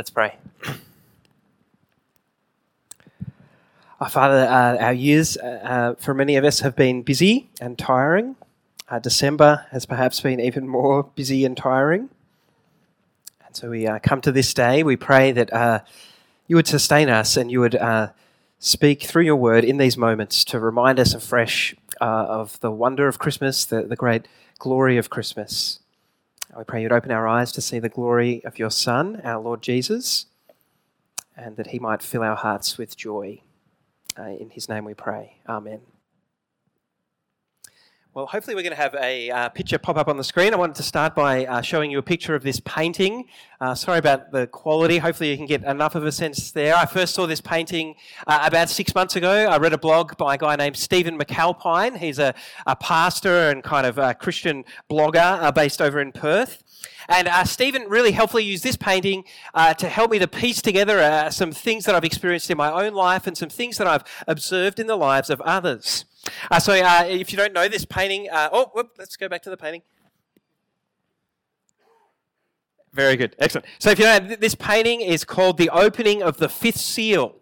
Let's pray. Our Father, uh, our years uh, uh, for many of us have been busy and tiring. Uh, December has perhaps been even more busy and tiring. And so we uh, come to this day. We pray that uh, you would sustain us and you would speak through your word in these moments to remind us afresh of the wonder of Christmas, the, the great glory of Christmas. We pray you'd open our eyes to see the glory of your Son, our Lord Jesus, and that he might fill our hearts with joy. Uh, in his name we pray. Amen. Well, hopefully, we're going to have a uh, picture pop up on the screen. I wanted to start by uh, showing you a picture of this painting. Uh, sorry about the quality. Hopefully, you can get enough of a sense there. I first saw this painting uh, about six months ago. I read a blog by a guy named Stephen McAlpine. He's a, a pastor and kind of a Christian blogger uh, based over in Perth. And uh, Stephen really helpfully used this painting uh, to help me to piece together uh, some things that I've experienced in my own life and some things that I've observed in the lives of others. Uh, so uh, if you don't know this painting, uh, oh, whoop, let's go back to the painting. Very good, excellent. So if you know, this painting is called The Opening of the Fifth Seal.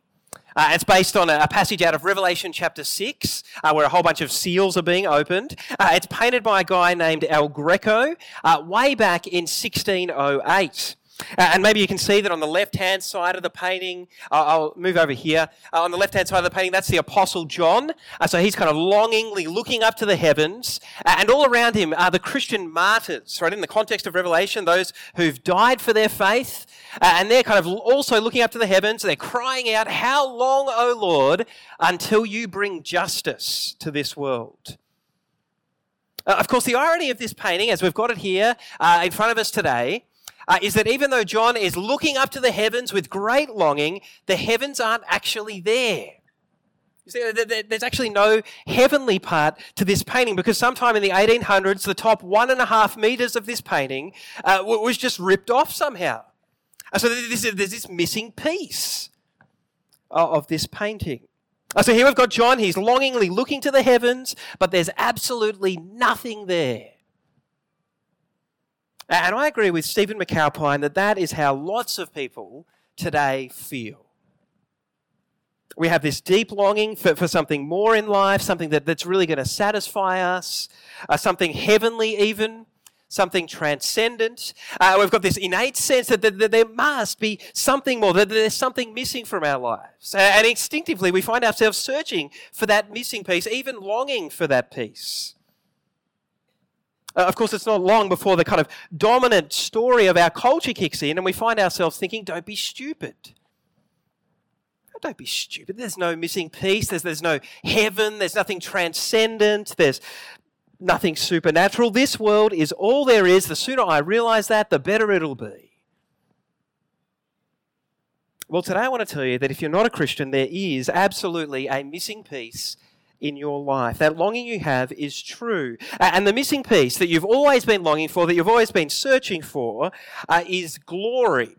Uh, it's based on a, a, passage out of Revelation chapter 6, uh, where a whole bunch of seals are being opened. Uh, it's painted by a guy named El Greco uh, way back in 1608. Uh, and maybe you can see that on the left hand side of the painting, uh, I'll move over here. Uh, on the left hand side of the painting, that's the Apostle John. Uh, so he's kind of longingly looking up to the heavens. And all around him are the Christian martyrs, right? In the context of Revelation, those who've died for their faith. And they're kind of also looking up to the heavens. They're crying out, How long, O Lord, until you bring justice to this world? of course, the irony of this painting, as we've got it here in front of us today, uh, is that even though John is looking up to the heavens with great longing, the heavens aren't actually there. You see, there's actually no heavenly part to this painting because sometime in the 1800s, the top one and a half meters of this painting uh, was just ripped off somehow. Uh, so there's this missing piece of this painting. Uh, so here we've got John, he's longingly looking to the heavens, but there's absolutely nothing there. And I agree with Stephen McAlpine that that is how lots of people today feel. We have this deep longing for, for something more in life, something that, that's really going to satisfy us, uh, something heavenly, even, something transcendent. Uh, we've got this innate sense that, that, that, there must be something more, that there's something missing from our lives. And instinctively, we find ourselves searching for that missing piece, even longing for that piece. Uh, of course, it's not long before the kind of dominant story of our culture kicks in and we find ourselves thinking, don't be stupid. Don't be stupid. There's no missing piece. There's, there's no heaven. There's nothing transcendent. There's nothing supernatural. This world is all there is. The sooner I realize that, the better it'll be. Well, today I want to tell you that if you're not a Christian, there is absolutely a missing piece in your life. That longing you have is true. And the missing piece that you've always been longing for, that you've always been searching for, uh, is glory.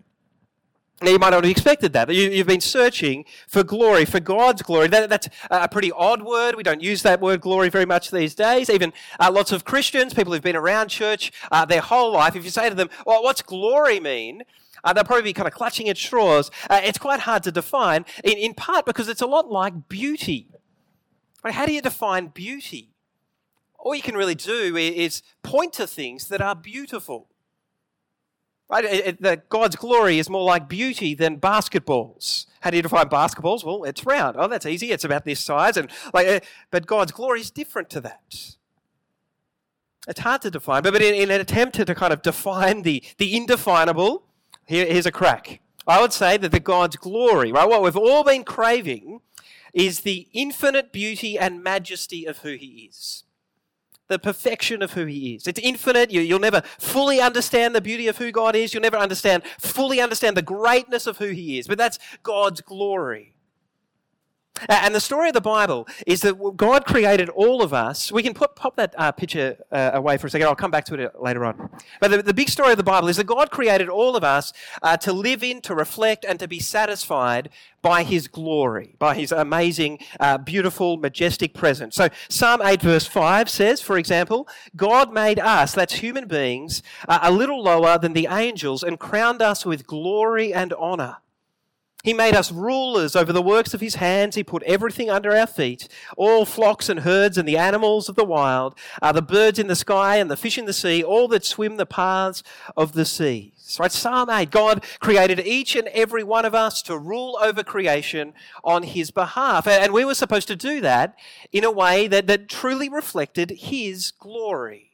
Now, you might not have expected that. You, have been searching for glory, for God's glory. That, that's a pretty odd word. We don't use that word glory very much these days. Even uh, lots of Christians, people who've been around church uh, their whole life, if you say to them, well, what's glory mean? Uh, they'll probably be kind of clutching at straws. It's quite hard to define, in, in part because it's a lot like beauty. But how do you define beauty? All you can really do is point to things that are beautiful. Right? It, it, the, God's glory is more like beauty than basketballs. How do you define basketballs? Well, it's round. Oh, that's easy. It's about this size, and like, uh, but God's glory is different to that. It's hard to define, but, but in, in an attempt to, to kind of define the, the indefinable, here, here's a crack. I would say that the God's glory, right, what we've all been craving, is the infinite beauty and majesty of who he is. The perfection of who he is. It's infinite. You, will never fully understand the beauty of who God is. You'll never understand, fully understand the greatness of who he is. But that's God's glory. And the story of the Bible is that God created all of us. We can put, pop that uh, picture uh, away for a second. I'll come back to it uh, later on. But the, the big story of the Bible is that God created all of us uh, to live in, to reflect, and to be satisfied by His glory, by His amazing, uh, beautiful, majestic presence. So Psalm 8, verse 5 says, for example, God made us, that's human beings, a little lower than the angels and crowned us with glory and honor. He made us rulers over the works of his hands. He put everything under our feet all flocks and herds and the animals of the wild, uh, the birds in the sky and the fish in the sea, all that swim the paths of the seas. Right? Psalm 8 God created each and every one of us to rule over creation on his behalf. And we were supposed to do that in a way that, that truly reflected his glory.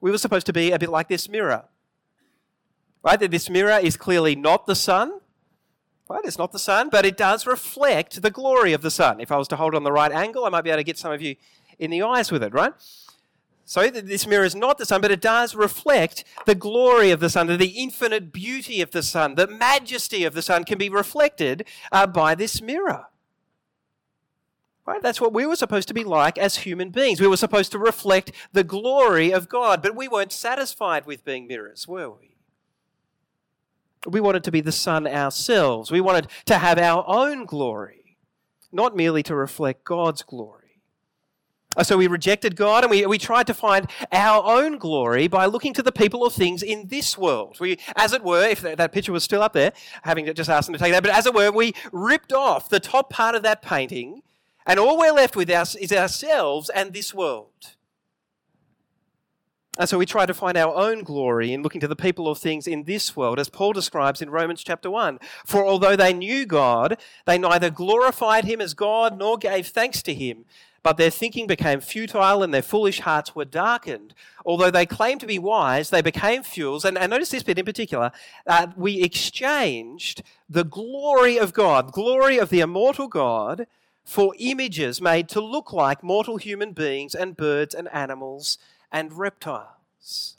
We were supposed to be a bit like this mirror Right? That this mirror is clearly not the sun. Right? It's not the sun, but it does reflect the glory of the sun. If I was to hold it on the right angle, I might be able to get some of you in the eyes with it, right? So this mirror is not the sun, but it does reflect the glory of the sun, the infinite beauty of the sun, the majesty of the sun can be reflected uh, by this mirror. Right? That's what we were supposed to be like as human beings. We were supposed to reflect the glory of God, but we weren't satisfied with being mirrors, were we? We wanted to be the sun ourselves. We wanted to have our own glory, not merely to reflect God's glory. So we rejected God and we, we tried to find our own glory by looking to the people or things in this world. We, as it were, if that, that picture was still up there, having just asked them to take that, but as it were, we ripped off the top part of that painting and all we're left with is ourselves and this world. And so we try to find our own glory in looking to the people or things in this world, as Paul describes in Romans chapter 1. For although they knew God, they neither glorified him as God nor gave thanks to him, but their thinking became futile and their foolish hearts were darkened. Although they claimed to be wise, they became fools. And, and notice this bit in particular uh, we exchanged the glory of God, glory of the immortal God, for images made to look like mortal human beings and birds and animals and reptiles.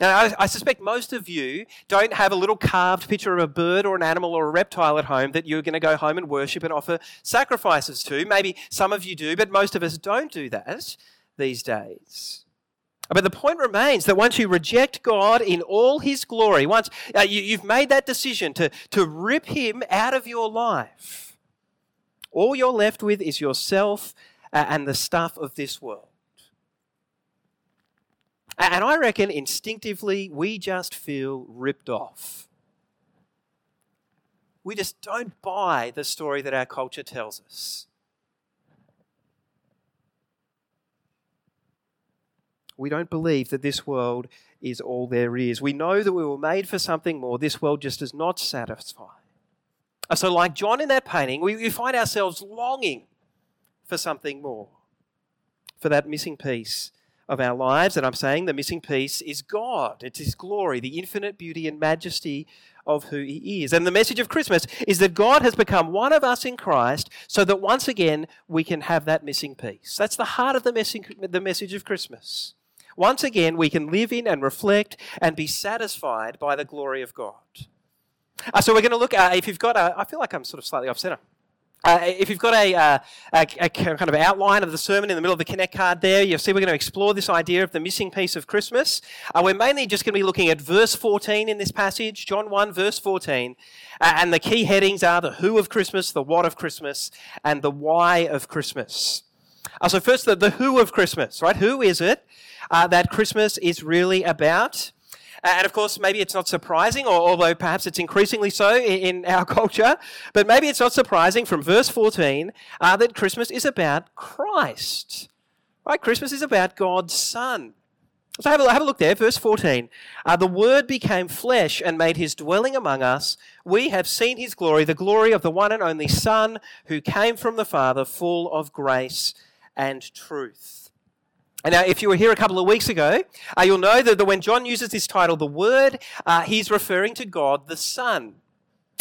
Now, I, I, suspect most of you don't have a little carved picture of a bird or an animal or a reptile at home that you're going to go home and worship and offer sacrifices to. Maybe some of you do, but most of us don't do that these days. But the point remains that once you reject God in all his glory, once uh, you, have made that decision to, to rip him out of your life, all you're left with is yourself uh, and the stuff of this world. And I reckon instinctively we just feel ripped off. We just don't buy the story that our culture tells us. We don't believe that this world is all there is. We know that we were made for something more. This world just does not satisfy. So, like John in that painting, we find ourselves longing for something more, for that missing piece of our lives. And I'm saying the missing piece is God. It's His glory, the infinite beauty and majesty of who He is. And the message of Christmas is that God has become one of us in Christ so that once again we can have that missing piece. That's the heart of the, the message of Christmas. Once again, we can live in and reflect and be satisfied by the glory of God. Uh, so we're going to look at, if you've got a, I feel like I'm sort of slightly off center. Uh, if you've got a, uh, a, a, kind of outline of the sermon in the middle of the Connect card there, you'll see we're going to explore this idea of the missing piece of Christmas. Uh, we're mainly just going to be looking at verse 14 in this passage, John 1, verse 14. Uh, and the key headings are the who of Christmas, the what of Christmas, and the why of Christmas. Uh, so, first, the, the who of Christmas, right? Who is it uh, that Christmas is really about? And of course, maybe it's not surprising, or although perhaps it's increasingly so in, our culture, but maybe it's not surprising from verse 14 uh, that Christmas is about Christ. Right? Christmas is about God's Son. So have a, have a look there, verse 14. Uh, the Word became flesh and made his dwelling among us. We have seen his glory, the glory of the one and only Son who came from the Father, full of grace and truth. Now, if you were here a couple of weeks ago, uh, you'll know that, when John uses this title, the Word, uh, he's referring to God the Son.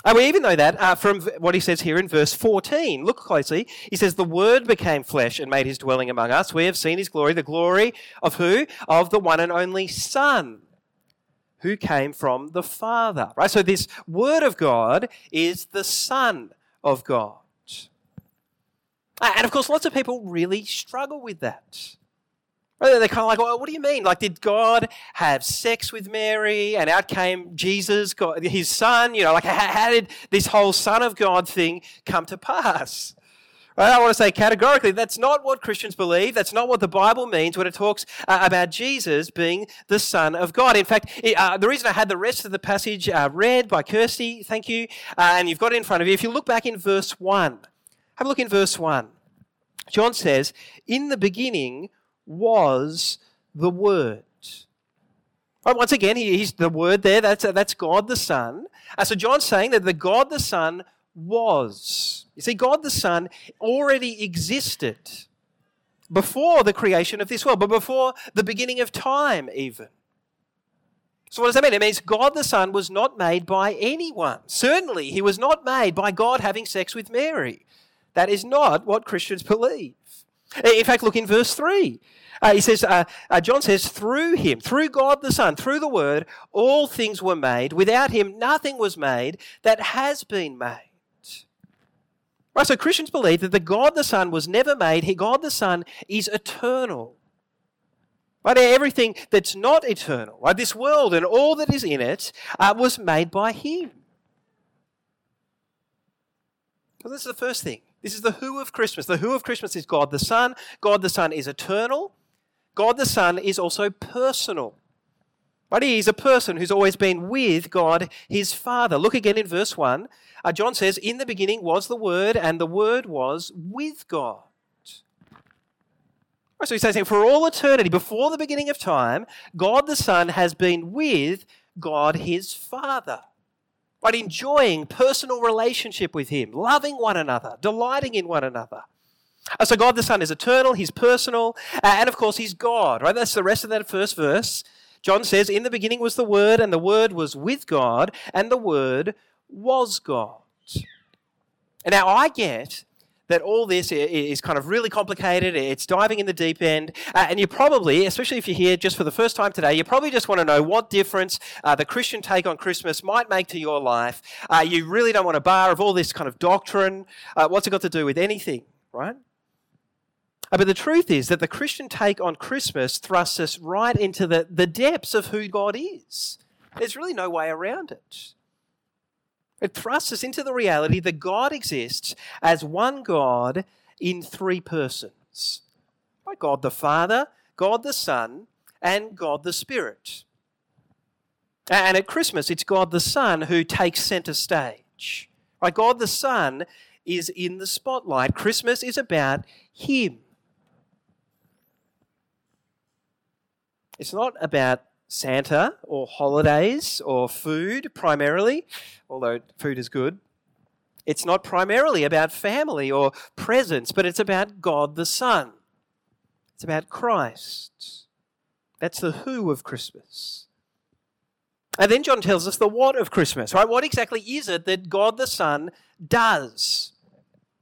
And we even know that uh, from what he says here in verse 14. Look closely. He says, The Word became flesh and made his dwelling among us. We have seen his glory, the glory of who? Of the one and only Son who came from the Father. Right? So, this Word of God is the Son of God. And of course, lots of people really struggle with that. They're kind of like, well, what do you mean? Like, did God have sex with Mary and out came Jesus, God, his son? You know, like, how, did this whole Son of God thing come to pass? Right? I want to say categorically, that's not what Christians believe. That's not what the Bible means when it talks uh, about Jesus being the Son of God. In fact, uh, the reason I had the rest of the passage uh, read by Kirsty, thank you, uh, and you've got it in front of you. If you look back in verse 1, have a look in verse 1. John says, In the beginning was the Word. Right, once again, he's the Word there. That's, that's God the Son. Uh, so John's saying that the God the Son was. You see, God the Son already existed before the creation of this world, but before the beginning of time, even. So, what does that mean? It means God the Son was not made by anyone. Certainly, he was not made by God having sex with Mary. That is not what Christians believe. In fact, look in verse 3. Uh, he says, uh, uh, John says, through him, through God the Son, through the Word, all things were made. Without him, nothing was made that has been made. Right, so Christians believe that the God the Son was never made. He, God the Son is eternal. Right, everything that's not eternal, right, this world and all that is in it, uh, was made by Him. Well, this is the first thing. This is the who of Christmas. The who of Christmas is God the Son. God the Son is eternal. God the Son is also personal. But he is a person who's always been with God, his Father. Look again in verse 1. Uh, John says, In the beginning was the Word, and the Word was with God. So he's saying, for all eternity, before the beginning of time, God the Son has been with God his Father but enjoying personal relationship with Him, loving one another, delighting in one another. So God the Son is eternal, He's personal, and of course He's God, right? That's the rest of that first verse. John says, In the beginning was the Word, and the Word was with God, and the Word was God. And now I get that all this is kind of really complicated. It's diving in the deep end. Uh, and you probably, especially if you're here just for the first time today, you probably just want to know what difference uh, the Christian take on Christmas might make to your life. Uh, you really don't want a bar of all this kind of doctrine. Uh, what's it got to do with anything, right? Uh, but the truth is that the Christian take on Christmas thrusts us right into the, the depths of who God is. There's really no way around it. It thrusts us into the reality that God exists as one God in three persons by God the Father, God the Son, and God the Spirit. And at Christmas, it's God the Son who takes center stage. Right? God the Son is in the spotlight. Christmas is about Him. It's not about Santa or holidays or food primarily, although food is good. It's not primarily about family or presents, but it's about God the Son. It's about Christ. That's the who of Christmas. And then John tells us the what of Christmas, right? What exactly is it that God the Son does?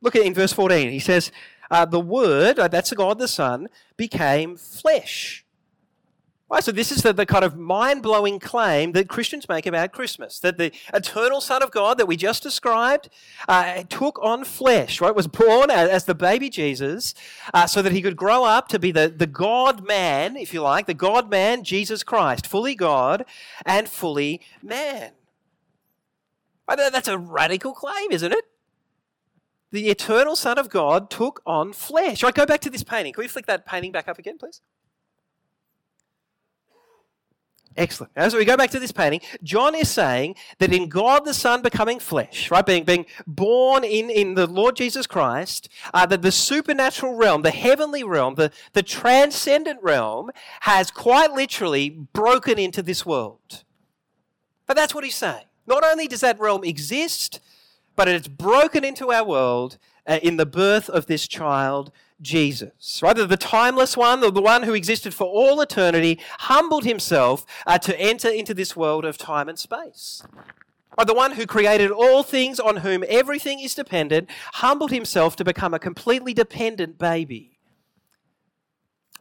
Look at in verse 14. He says, uh, The Word, uh, that's God the Son, became flesh Right, so this is the, the kind of mind-blowing claim that Christians make about Christmas, that the eternal Son of God that we just described uh, took on flesh, right, was born as, as the baby Jesus uh, so that he could grow up to be the, the God-man, if you like, the God-man, Jesus Christ, fully God and fully man. Right, that's a radical claim, isn't it? The eternal Son of God took on flesh. Right, go back to this painting. Can we flick that painting back up again, please? Excellent. As we go back to this painting, John is saying that in God the Son becoming flesh, right, being, being born in, in the Lord Jesus Christ, uh, that the supernatural realm, the heavenly realm, the, the transcendent realm has quite literally broken into this world. But that's what he's saying. Not only does that realm exist, but it's broken into our world uh, in the birth of this child, Jesus. Right? The timeless one, the one who existed for all eternity, humbled himself uh, to enter into this world of time and space. Right? The one who created all things on whom everything is dependent, humbled himself to become a completely dependent baby.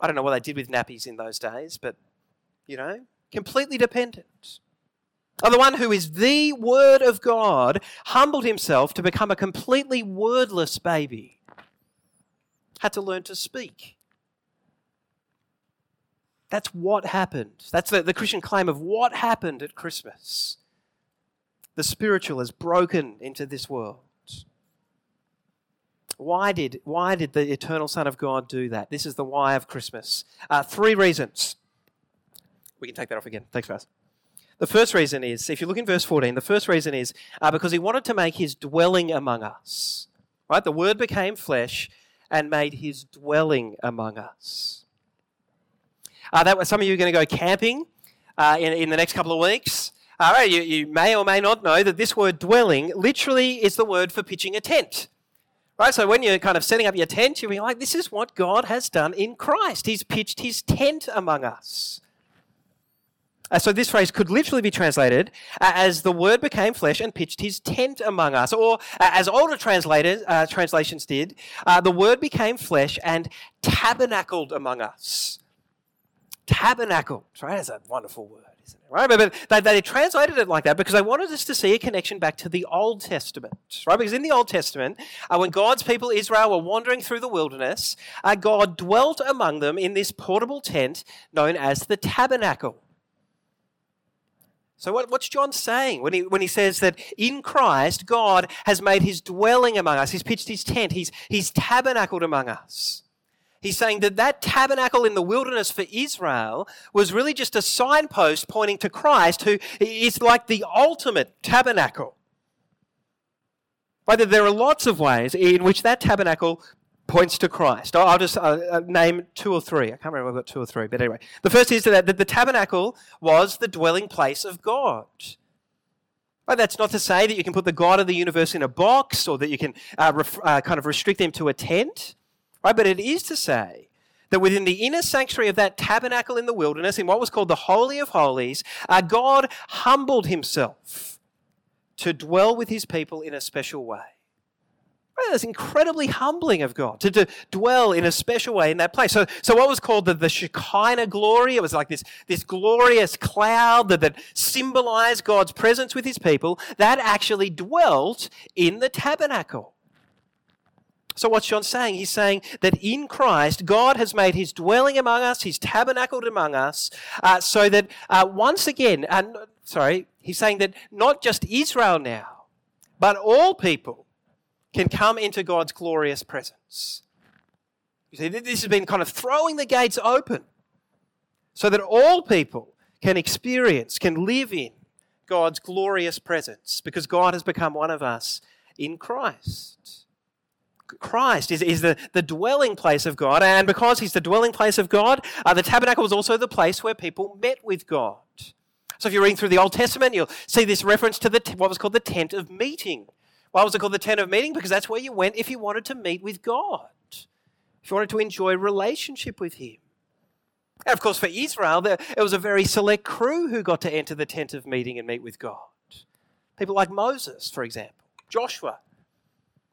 I don't know what they did with nappies in those days, but, you know, completely dependent. Or the one who is the Word of God humbled himself to become a completely wordless baby, had to learn to speak. That's what happened. That's the, the Christian claim of what happened at Christmas. The spiritual has broken into this world. Why did, why did the eternal Son of God do that? This is the why of Christmas. Uh, three reasons. We can take that off again. Thanks, Faz. The first reason is, if you look in verse 14, the first reason is uh, because he wanted to make his dwelling among us. Right? The Word became flesh and made his dwelling among us. Uh, that was, some of you are going to go camping uh, in, in the next couple of weeks. All right, you, you may or may not know that this word dwelling literally is the word for pitching a tent. Right, so when you're kind of setting up your tent, you'll be like, this is what God has done in Christ. He's pitched his tent among us. Uh, so this phrase could literally be translated uh, as the word became flesh and pitched his tent among us. Or uh, as older translators, uh, translations did, uh, the word became flesh and tabernacled among us. Tabernacled, right? That's a wonderful word, isn't it? Right? But, but they, they, translated it like that because they wanted us to see a connection back to the Old Testament, right? Because in the Old Testament, uh, when God's people Israel were wandering through the wilderness, God dwelt among them in this portable tent known as the tabernacle. So, what, what's John saying when he, when he says that in Christ, God has made his dwelling among us? He's pitched his tent, he's, he's tabernacled among us. He's saying that that tabernacle in the wilderness for Israel was really just a signpost pointing to Christ, who is like the ultimate tabernacle. Right? There are lots of ways in which that tabernacle points to Christ. I'll just uh, uh, name two or three. I can't remember I've got two or three, but anyway. The first is that the tabernacle was the dwelling place of God. Right, that's not to say that you can put the God of the universe in a box or that you can uh, ref, uh, kind of restrict them to a tent. Right, but it is to say that within the inner sanctuary of that tabernacle in the wilderness, in what was called the Holy of Holies, uh, God humbled himself to dwell with his people in a special way. That's incredibly humbling of God to, to dwell in a special way in that place. So, so what was called the, the Shekinah glory, it was like this, this glorious cloud that, that symbolized God's presence with his people, that actually dwelt in the tabernacle. So, what's John saying? He's saying that in Christ, God has made his dwelling among us, he's tabernacled among us, uh, so that uh, once again, uh, sorry, he's saying that not just Israel now, but all people can come into God's glorious presence. You see, this has been kind of throwing the gates open so that all people can experience, can live in God's glorious presence because God has become one of us in Christ. Christ is, is the, the dwelling place of God, and because He's the dwelling place of God, uh, the tabernacle was also the place where people met with God. So if you're reading through the Old Testament, you'll see this reference to the, what was called the tent of meeting. Why was it called the tent of meeting? Because that's where you went if you wanted to meet with God, if you wanted to enjoy relationship with Him. And of course, for Israel, it was a very select crew who got to enter the tent of meeting and meet with God. People like Moses, for example, Joshua.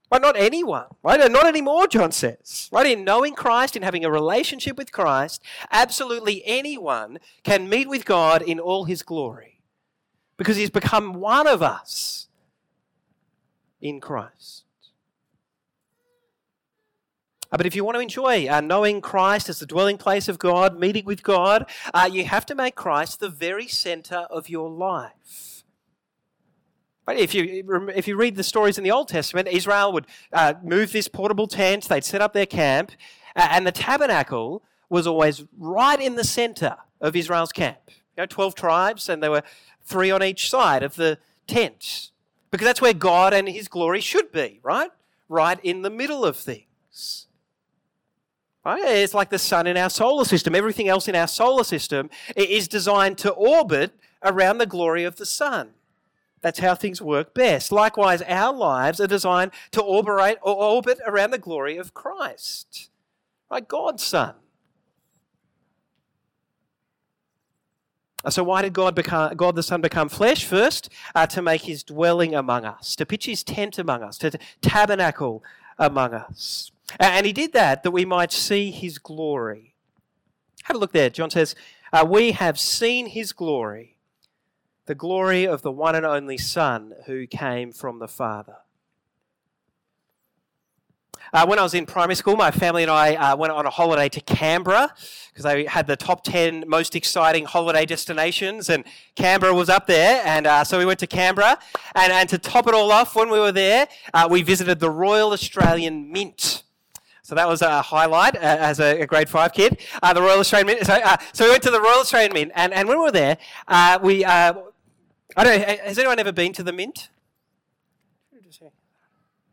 But not anyone, right? Not anymore, John says. Right? In knowing Christ, in having a relationship with Christ, absolutely anyone can meet with God in all his glory. Because he's become one of us in Christ. Uh, but if you want to enjoy uh, knowing Christ as the dwelling place of God, meeting with God, uh, you have to make Christ the very center of your life. But if you, if you read the stories in the Old Testament, Israel would uh, move this portable tent, they'd set up their camp, and the tabernacle was always right in the center of Israel's camp. You know, 12 tribes, and there were three on each side of the tent. Because that's where God and His glory should be, right? Right in the middle of things. Right? It's like the sun in our solar system. Everything else in our solar system is designed to orbit around the glory of the sun. That's how things work best. Likewise, our lives are designed to orbit, orbit around the glory of Christ, right? God's Son. Uh, so, why did God, become, God the Son become flesh? First, uh, to make his dwelling among us, to pitch his tent among us, to tabernacle among us. And he did that that we might see his glory. Have a look there. John says, uh, We have seen his glory, the glory of the one and only Son who came from the Father. Uh, when I was in primary school, my family and I uh, went on a holiday to Canberra because they had the top 10 most exciting holiday destinations, and Canberra was up there. And uh, so we went to Canberra. And, and to top it all off, when we were there, uh, we visited the Royal Australian Mint. So that was a highlight uh, as a, a, grade five kid. Uh, the Royal Australian Mint. So, so, we went to the Royal Australian Mint, and, and when we were there, we I don't know. Has anyone ever been to the Mint?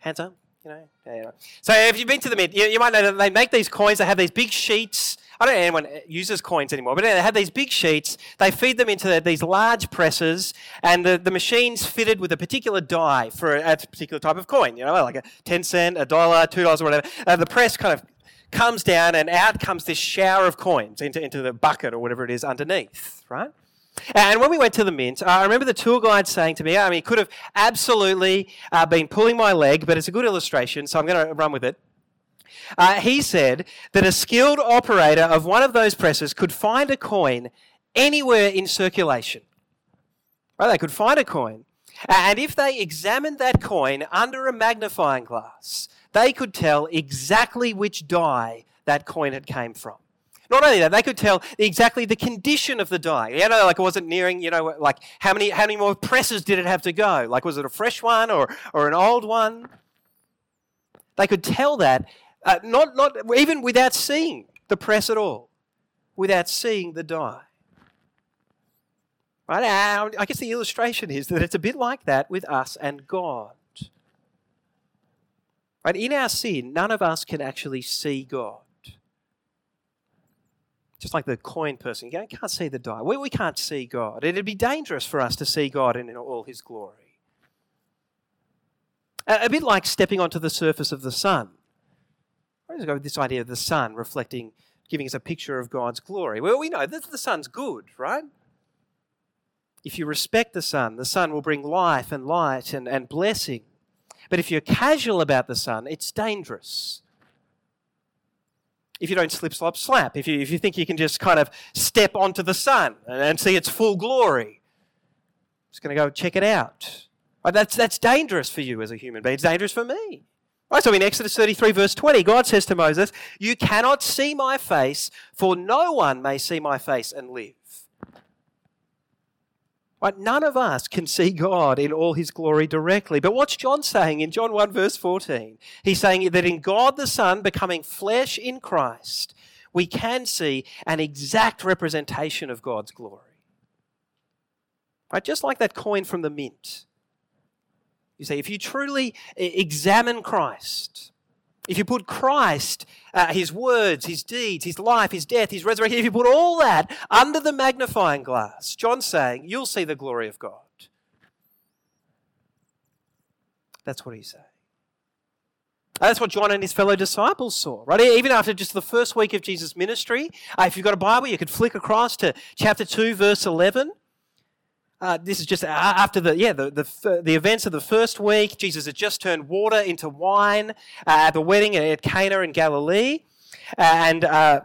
Hands up. You know, So if you've been to the Mint, you, you, might know that they make these coins. They have these big sheets. I don't know anyone uses coins anymore, but they have these big sheets. They feed them into the, these large presses, and the, the machine's fitted with a particular die for a, a particular type of coin. You know, like a ten cent, a dollar, two dollars, or whatever. The press kind of comes down, and out comes this shower of coins into, into the bucket or whatever it is underneath, right? And when we went to the Mint, I remember the tour guide saying to me, I mean, he could have absolutely uh, been pulling my leg, but it's a good illustration, so I'm going to run with it. Uh, he said that a skilled operator of one of those presses could find a coin anywhere in circulation. Right? They could find a coin. And if they examined that coin under a magnifying glass, they could tell exactly which die that coin had came from. Not only that, they could tell exactly the condition of the die. You know, like it wasn't nearing, you know, like how many, how many more presses did it have to go? Like was it a fresh one or, or an old one? They could tell that, uh, not, not even without seeing the press at all, without seeing the die. Right? I guess the illustration is that it's a bit like that with us and God. Right? In our sin, none of us can actually see God just like the coin person, you can't see the die. We, we can't see God. It'd be dangerous for us to see God in all his glory. A, a bit like stepping onto the surface of the sun. Let's go with this idea of the sun reflecting, giving us a picture of God's glory. Well, we know that the sun's good, right? If you respect the sun, the sun will bring life and light and, and blessing. But if you're casual about the sun, it's dangerous if you don't slip, slop, slap, if you, if you think you can just kind of step onto the sun and, and see its full glory, I'm just going to go check it out. Right, that's, that's dangerous for you as a human being. It's dangerous for me. Right, so in Exodus 33, verse 20, God says to Moses, You cannot see my face, for no one may see my face and live. Right? None of us can see God in all his glory directly. But what's John saying in John 1, verse 14? He's saying that in God the Son becoming flesh in Christ, we can see an exact representation of God's glory. Right? Just like that coin from the mint. You say, if you truly examine Christ, if you put Christ, uh, his words, his deeds, his life, his death, his resurrection, if you put all that under the magnifying glass, John's saying, you'll see the glory of God. That's what he's saying. That's what John and his fellow disciples saw, right? Even after just the first week of Jesus' ministry, uh, if you've got a Bible, you could flick across to chapter 2, verse 11. Uh, this is just after the yeah the, the the events of the first week. Jesus had just turned water into wine uh, at the wedding at Cana in Galilee, and uh,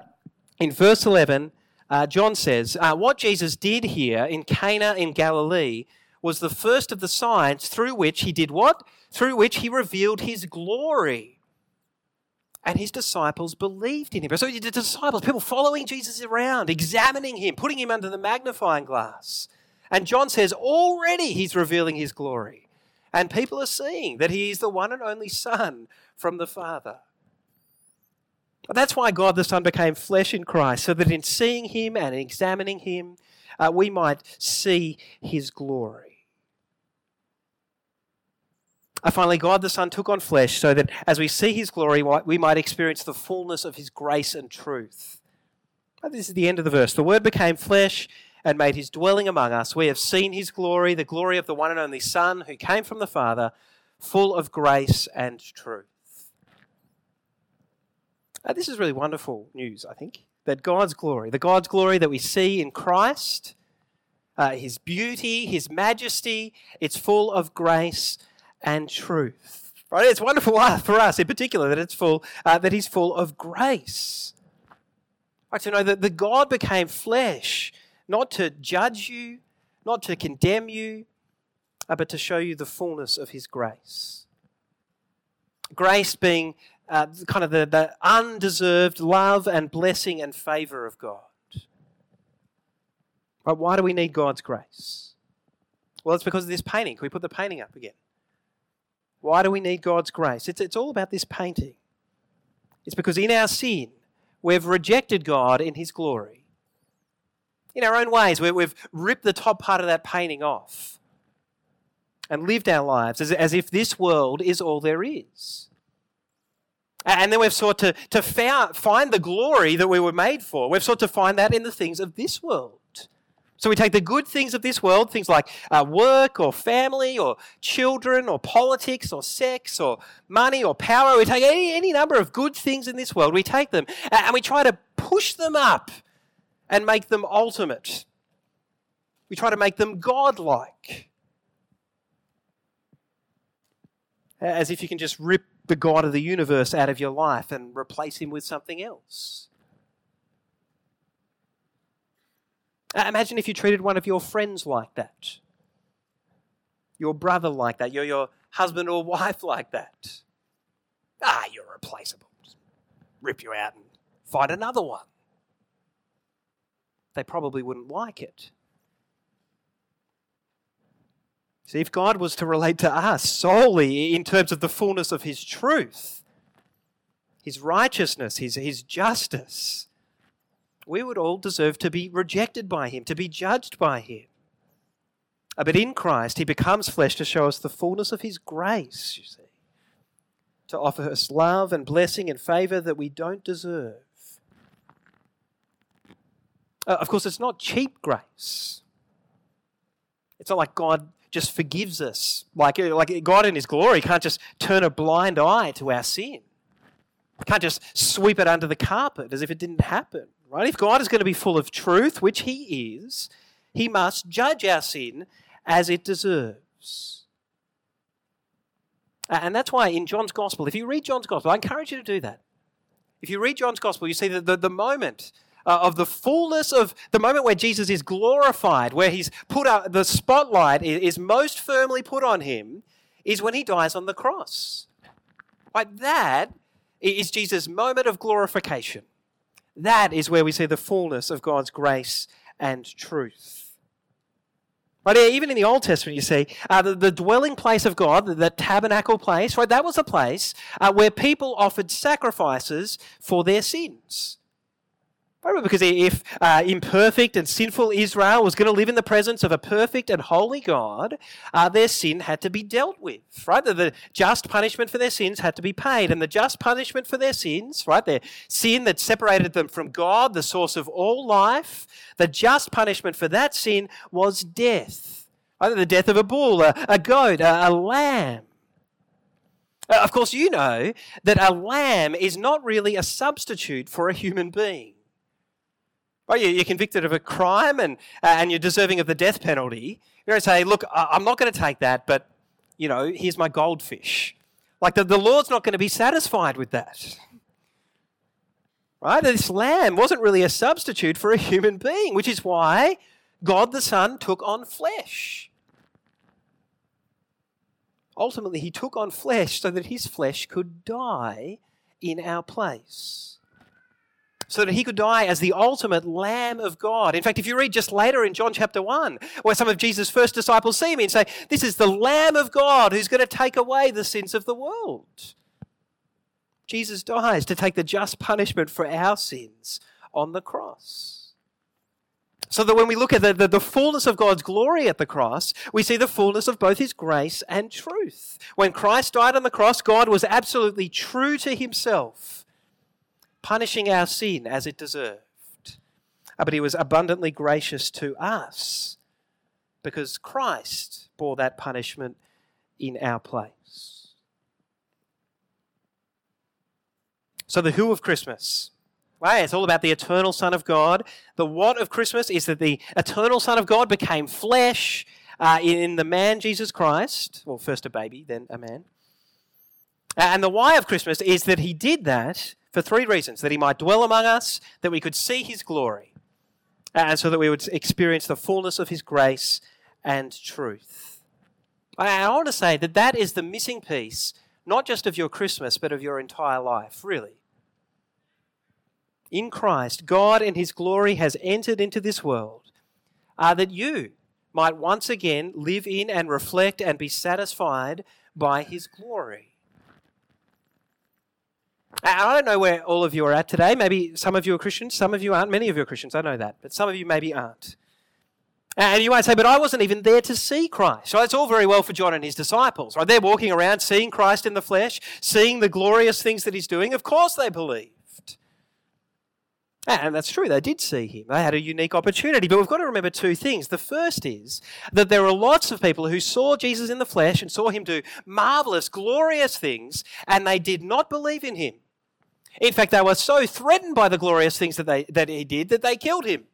in verse eleven, uh, John says uh, what Jesus did here in Cana in Galilee was the first of the signs through which he did what? Through which he revealed his glory. And his disciples believed in him. So the disciples, people following Jesus around, examining him, putting him under the magnifying glass. And John says already he's revealing his glory. And people are seeing that he is the one and only Son from the Father. That's why God the Son became flesh in Christ, so that in seeing him and examining him, uh, we might see his glory. Uh, finally, God the Son took on flesh so that as we see his glory, we might experience the fullness of his grace and truth. This is the end of the verse. The Word became flesh and made his dwelling among us. We have seen his glory, the glory of the one and only Son who came from the Father, full of grace and truth. Uh, this is really wonderful news, I think, that God's glory, the God's glory that we see in Christ, uh, his beauty, his majesty, it's full of grace and truth. Right? It's wonderful for us in particular that it's full, uh, that he's full of grace. Right, to know that the God became flesh not to judge you, not to condemn you, uh, but to show you the fullness of his grace. Grace being uh, kind of the, the undeserved love and blessing and favour of God. But why do we need God's grace? Well, it's because of this painting. Can we put the painting up again? Why do we need God's grace? It's, it's all about this painting. It's because in our sin, we've rejected God in His glory. In our own ways, we've ripped the top part of that painting off and lived our lives as, as if this world is all there is. And then we've sought to, to find the glory that we were made for. We've sought to find that in the things of this world. So we take the good things of this world, things like uh, work or family or children or politics or sex or money or power. We take any, any number of good things in this world, we take them and we try to push them up and make them ultimate. We try to make them godlike. As if you can just rip the God of the universe out of your life and replace him with something else. Imagine if you treated one of your friends like that, your brother like that, your, your husband or wife like that. Ah, you're replaceable. Rip you out and find another one. They probably wouldn't like it. See, if God was to relate to us solely in terms of the fullness of His truth, His righteousness, His, his justice, we would all deserve to be rejected by Him, to be judged by Him. Uh, but in Christ, He becomes flesh to show us the fullness of His grace, you see, to offer us love and blessing and favor that we don't deserve. Uh, of course, it's not cheap grace. It's not like God just forgives us. Like, like God in His glory can't just turn a blind eye to our sin. Can't just sweep it under the carpet as if it didn't happen. Right? If God is going to be full of truth, which He is, He must judge our sin as it deserves. And that's why in John's Gospel, if you read John's Gospel, I encourage you to do that. If you read John's Gospel, you see that the, the moment uh, of the fullness of the moment where Jesus is glorified, where he's put out, the spotlight is, most firmly put on him, is when he dies on the cross. Like that is Jesus' moment of glorification. That is where we see the fullness of God's grace and truth. Right, even in the Old Testament, you see uh, the, the, dwelling place of God, the, the, tabernacle place, right? That was a place uh, where people offered sacrifices for their sins. Because if uh, imperfect and sinful Israel was going to live in the presence of a perfect and holy God, uh, their sin had to be dealt with, right? The, the, just punishment for their sins had to be paid. And the just punishment for their sins, right? Their sin that separated them from God, the source of all life, the just punishment for that sin was death. Either the death of a bull, a, a goat, a, a lamb. Uh, of course, you know that a lamb is not really a substitute for a human being. Right, you're convicted of a crime and, uh, and you're deserving of the death penalty. You're going to say, look, I'm not going to take that, but, you know, here's my goldfish. Like the, the Lord's not going to be satisfied with that. Right? This lamb wasn't really a substitute for a human being, which is why God the Son took on flesh. Ultimately, he took on flesh so that his flesh could die in our place so that he could die as the ultimate Lamb of God. In fact, if you read just later in John chapter 1, where some of Jesus' first disciples see him and say, This is the Lamb of God who's going to take away the sins of the world. Jesus dies to take the just punishment for our sins on the cross. So that when we look at the, the, the, fullness of God's glory at the cross, we see the fullness of both his grace and truth. When Christ died on the cross, God was absolutely true to himself punishing our sin as it deserved. Uh, but he was abundantly gracious to us because Christ bore that punishment in our place. So, the who of Christmas. Right, it's all about the eternal Son of God. The what of Christmas is that the eternal Son of God became flesh uh, in the man Jesus Christ. Well, first a baby, then a man. And the why of Christmas is that he did that for three reasons that he might dwell among us, that we could see his glory, and so that we would experience the fullness of his grace and truth. I want to say that that is the missing piece, not just of your Christmas, but of your entire life, really. In Christ, God in His glory has entered into this world uh, that you might once again live in and reflect and be satisfied by His glory. I don't know where all of you are at today. Maybe some of you are Christians, some of you aren't. Many of you are Christians, I know that. But some of you maybe aren't. And you might say, but I wasn't even there to see Christ. So it's all very well for John and his disciples, right? They're walking around seeing Christ in the flesh, seeing the glorious things that he's doing. Of course they believed. And that's true, they did see him. They had a unique opportunity. But we've got to remember two things. The first is that there are lots of people who saw Jesus in the flesh and saw him do marvelous, glorious things, and they did not believe in him. In fact, they were so threatened by the glorious things that, they, that he did that they killed him.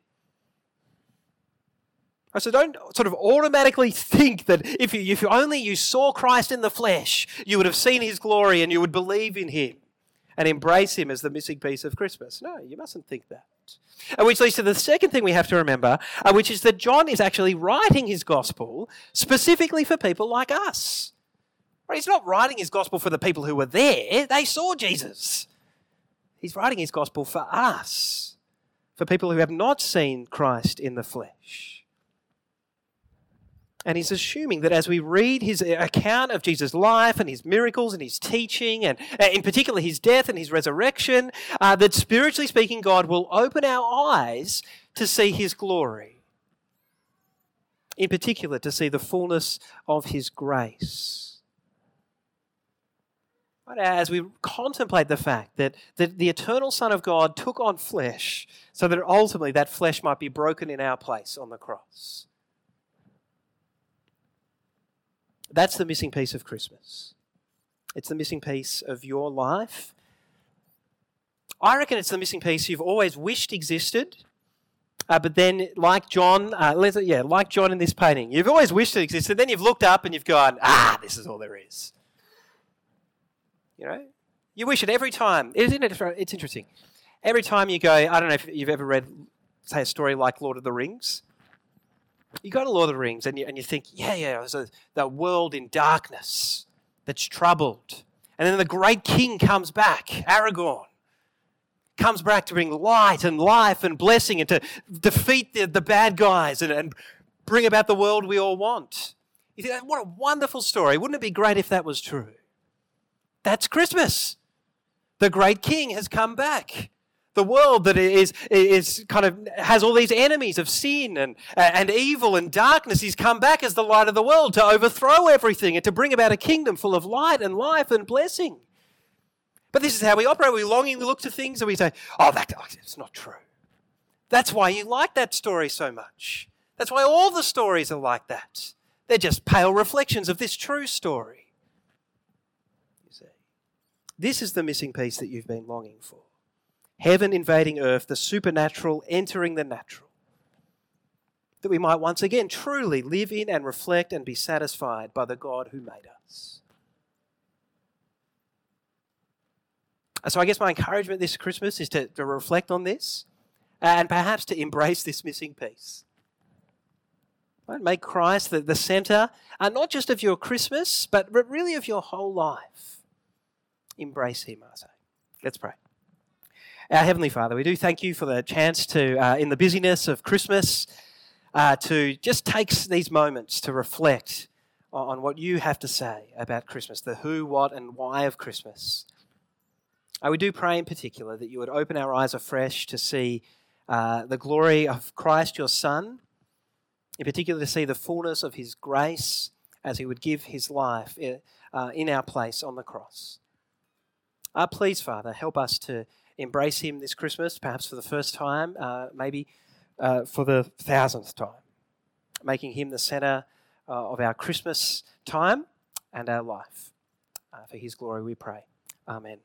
So don't sort of automatically think that if you, if only you saw Christ in the flesh, you would have seen his glory and you would believe in him and embrace him as the missing piece of Christmas. No, you mustn't think that. And which leads to the second thing we have to remember, uh, which is that John is actually writing his gospel specifically for people like us. He's not writing his gospel for the people who were there, they saw Jesus. He's writing his gospel for us, for people who have not seen Christ in the flesh. And he's assuming that as we read his account of Jesus' life and his miracles and his teaching, and in particular his death and his resurrection, uh, that spiritually speaking, God will open our eyes to see his glory. In particular, to see the fullness of his grace. As we contemplate the fact that, that the eternal Son of God took on flesh so that ultimately that flesh might be broken in our place on the cross. That's the missing piece of Christmas. It's the missing piece of your life. I reckon it's the missing piece you've always wished existed, uh, but then, like John, uh, yeah, like John in this painting, you've always wished it existed. Then you've looked up and you've gone, ah, this is all there is. You know, you wish it every time. Isn't it? It's interesting. Every time you go, I don't know if you've ever read, say, a story like Lord of the Rings you go to Lord of the Rings and you, and you think, yeah, yeah, there's a, the world in darkness that's troubled. And then the great king comes back, Aragorn, comes back to bring light and life and blessing and to defeat the, the bad guys and, and bring about the world we all want. You think, what a wonderful story. Wouldn't it be great if that was true? That's Christmas. The great king has come back. The world that is, is kind of has all these enemies of sin and, and evil and darkness. He's come back as the light of the world to overthrow everything and to bring about a kingdom full of light and life and blessing. But this is how we operate. We longingly look to things and we say, oh, that, oh, it's not true. That's why you like that story so much. That's why all the stories are like that. They're just pale reflections of this true story. This is the missing piece that you've been longing for heaven invading earth, the supernatural entering the natural. That we might once again truly live in and reflect and be satisfied by the God who made us. So, I guess my encouragement this Christmas is to, to reflect on this and perhaps to embrace this missing piece. Right? Make Christ the, the center, uh, not just of your Christmas, but really of your whole life. Embrace Him, I say. Let's pray. Our Heavenly Father, we do thank you for the chance to, uh, in the busyness of Christmas, uh, to just take these moments to reflect on what you have to say about Christmas, the who, what, and why of Christmas. Uh, we do pray in particular that you would open our eyes afresh to see uh, the glory of Christ, your Son, in particular to see the fullness of his grace as he would give his life uh, in our place on the cross. Uh, please, Father, help us to embrace Him this Christmas, perhaps for the first time, uh, maybe uh, for the thousandth time, making Him the center uh, of our Christmas time and our life. Uh, for His glory we pray. Amen.